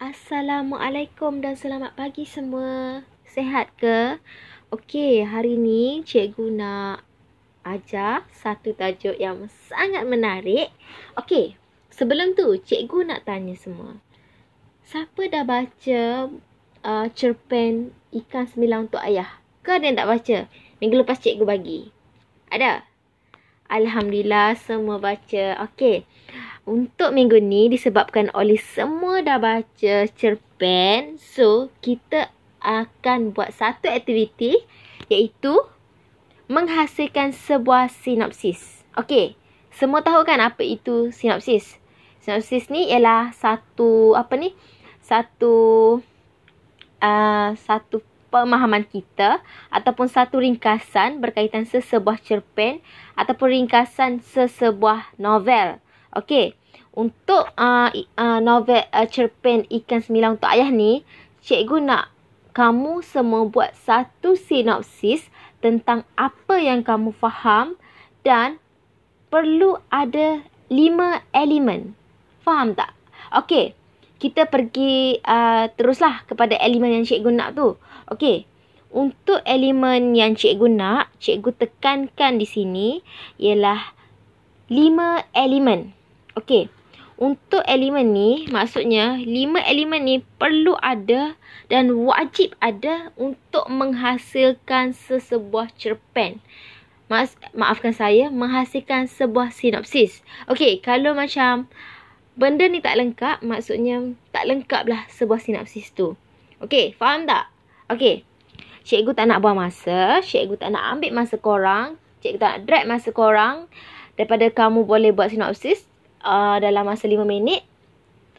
Assalamualaikum dan selamat pagi semua. Sehat ke? Okey, hari ni cikgu nak ajar satu tajuk yang sangat menarik. Okey, sebelum tu cikgu nak tanya semua. Siapa dah baca uh, cerpen Ikan Sembilan Untuk Ayah? Ke ada yang tak baca? Minggu lepas cikgu bagi. Ada? Alhamdulillah semua baca. Okey. Untuk minggu ni disebabkan oleh semua dah baca cerpen. So, kita akan buat satu aktiviti iaitu menghasilkan sebuah sinopsis. Okey. Semua tahu kan apa itu sinopsis? Sinopsis ni ialah satu apa ni? Satu uh, satu pemahaman kita ataupun satu ringkasan berkaitan sesebuah cerpen ataupun ringkasan sesebuah novel. Okey. Untuk uh, uh, novel uh, cerpen Ikan Sembilan Untuk Ayah ni, cikgu nak kamu semua buat satu sinopsis tentang apa yang kamu faham dan perlu ada lima elemen. Faham tak? Okey. Kita pergi uh, teruslah kepada elemen yang cikgu nak tu. Okey. Untuk elemen yang cikgu nak, cikgu tekankan di sini ialah lima elemen. Okey. Untuk elemen ni, maksudnya lima elemen ni perlu ada dan wajib ada untuk menghasilkan sesebuah cerpen. Mas, maafkan saya, menghasilkan sebuah sinopsis. Okey, kalau macam benda ni tak lengkap, maksudnya tak lengkap lah sebuah sinopsis tu. Okey, faham tak? Okey, cikgu tak nak buang masa, cikgu tak nak ambil masa korang, cikgu tak nak drag masa korang daripada kamu boleh buat sinopsis uh, dalam masa 5 minit.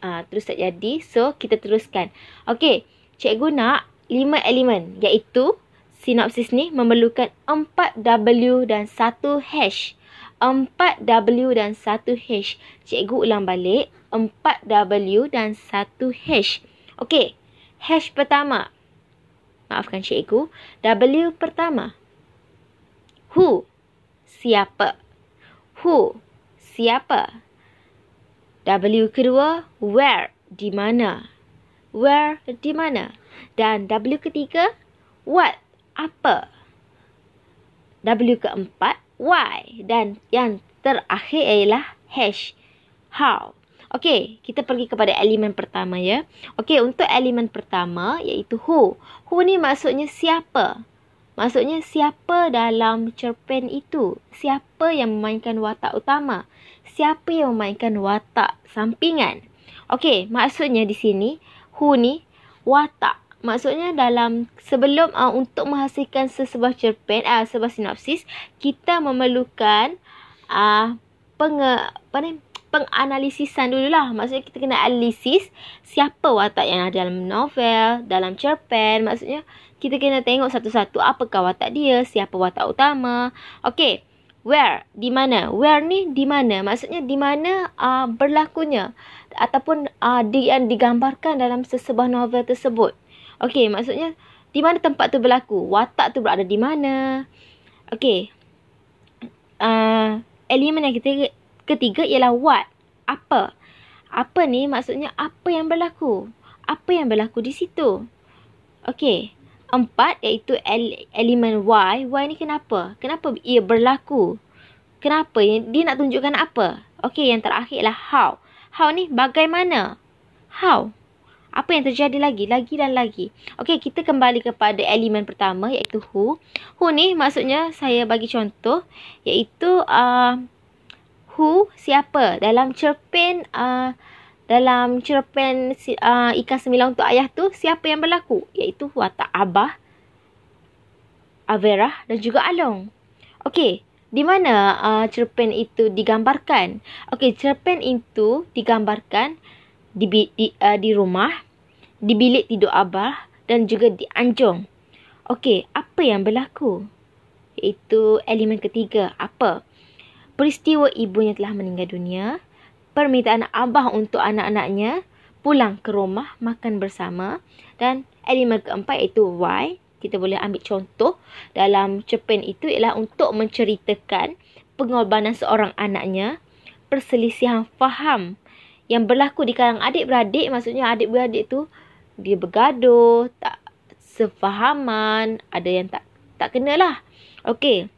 Uh, terus tak jadi. So kita teruskan. Okey cikgu nak 5 elemen iaitu sinopsis ni memerlukan 4W dan 1 hash. 4W dan 1 hash. Cikgu ulang balik. 4W dan 1 hash. Okey hash pertama. Maafkan cikgu. W pertama. Who? Siapa? Who? Siapa W kedua, where, di mana. Where, di mana. Dan W ketiga, what, apa. W keempat, why. Dan yang terakhir ialah hash, how. Okey, kita pergi kepada elemen pertama ya. Okey, untuk elemen pertama iaitu who. Who ni maksudnya siapa? Maksudnya siapa dalam cerpen itu? Siapa yang memainkan watak utama? Siapa yang memainkan watak sampingan? Okey, maksudnya di sini who ni watak. Maksudnya dalam sebelum uh, untuk menghasilkan sesebuah cerpen, uh, sebuah sinopsis, kita memerlukan uh, peng, apa ni, penganalisisan dululah. Maksudnya kita kena analisis siapa watak yang ada dalam novel, dalam cerpen. Maksudnya kita kena tengok satu-satu apakah watak dia, siapa watak utama. Okey. Where? Di mana? Where ni di mana? Maksudnya di mana uh, berlakunya ataupun uh, di, yang digambarkan dalam sesebuah novel tersebut. Okey, maksudnya di mana tempat tu berlaku? Watak tu berada di mana? Okey. Uh, elemen yang ketiga, ketiga ialah what? Apa? Apa ni maksudnya apa yang berlaku? Apa yang berlaku di situ? Okey empat iaitu elemen Y. Y ni kenapa? Kenapa ia berlaku? Kenapa? Dia nak tunjukkan apa? Okey, yang terakhir lah how. How ni bagaimana? How? Apa yang terjadi lagi? Lagi dan lagi. Okey, kita kembali kepada elemen pertama iaitu who. Who ni maksudnya saya bagi contoh iaitu uh, who siapa dalam cerpen uh, dalam cerpen uh, Ikan Sembilan Untuk Ayah tu, siapa yang berlaku? Iaitu watak Abah, Avera dan juga Along. Okey, di mana uh, cerpen itu digambarkan? Okey, cerpen itu digambarkan di, di, uh, di rumah, di bilik tidur Abah dan juga di Anjong. Okey, apa yang berlaku? Iaitu elemen ketiga, apa? Peristiwa ibunya telah meninggal dunia permintaan abah untuk anak-anaknya pulang ke rumah makan bersama dan elemen keempat iaitu why kita boleh ambil contoh dalam cerpen itu ialah untuk menceritakan pengorbanan seorang anaknya perselisihan faham yang berlaku di kalangan adik-beradik maksudnya adik-beradik tu dia bergaduh, tak sefahaman, ada yang tak tak kenalah. Okey.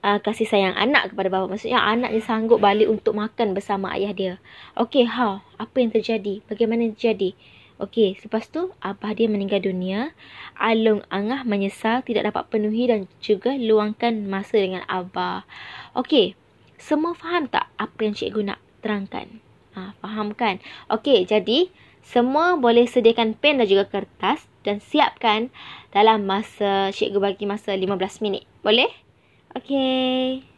Uh, kasih sayang anak kepada bapa. Maksudnya anak dia sanggup balik untuk makan bersama ayah dia. Okey, how? Apa yang terjadi? Bagaimana yang terjadi? Okey, lepas tu abah dia meninggal dunia. Alung Angah menyesal tidak dapat penuhi dan juga luangkan masa dengan abah. Okey, semua faham tak apa yang cikgu nak terangkan? Ha, faham kan? Okey, jadi semua boleh sediakan pen dan juga kertas dan siapkan dalam masa cikgu bagi masa 15 minit. Boleh? Okay.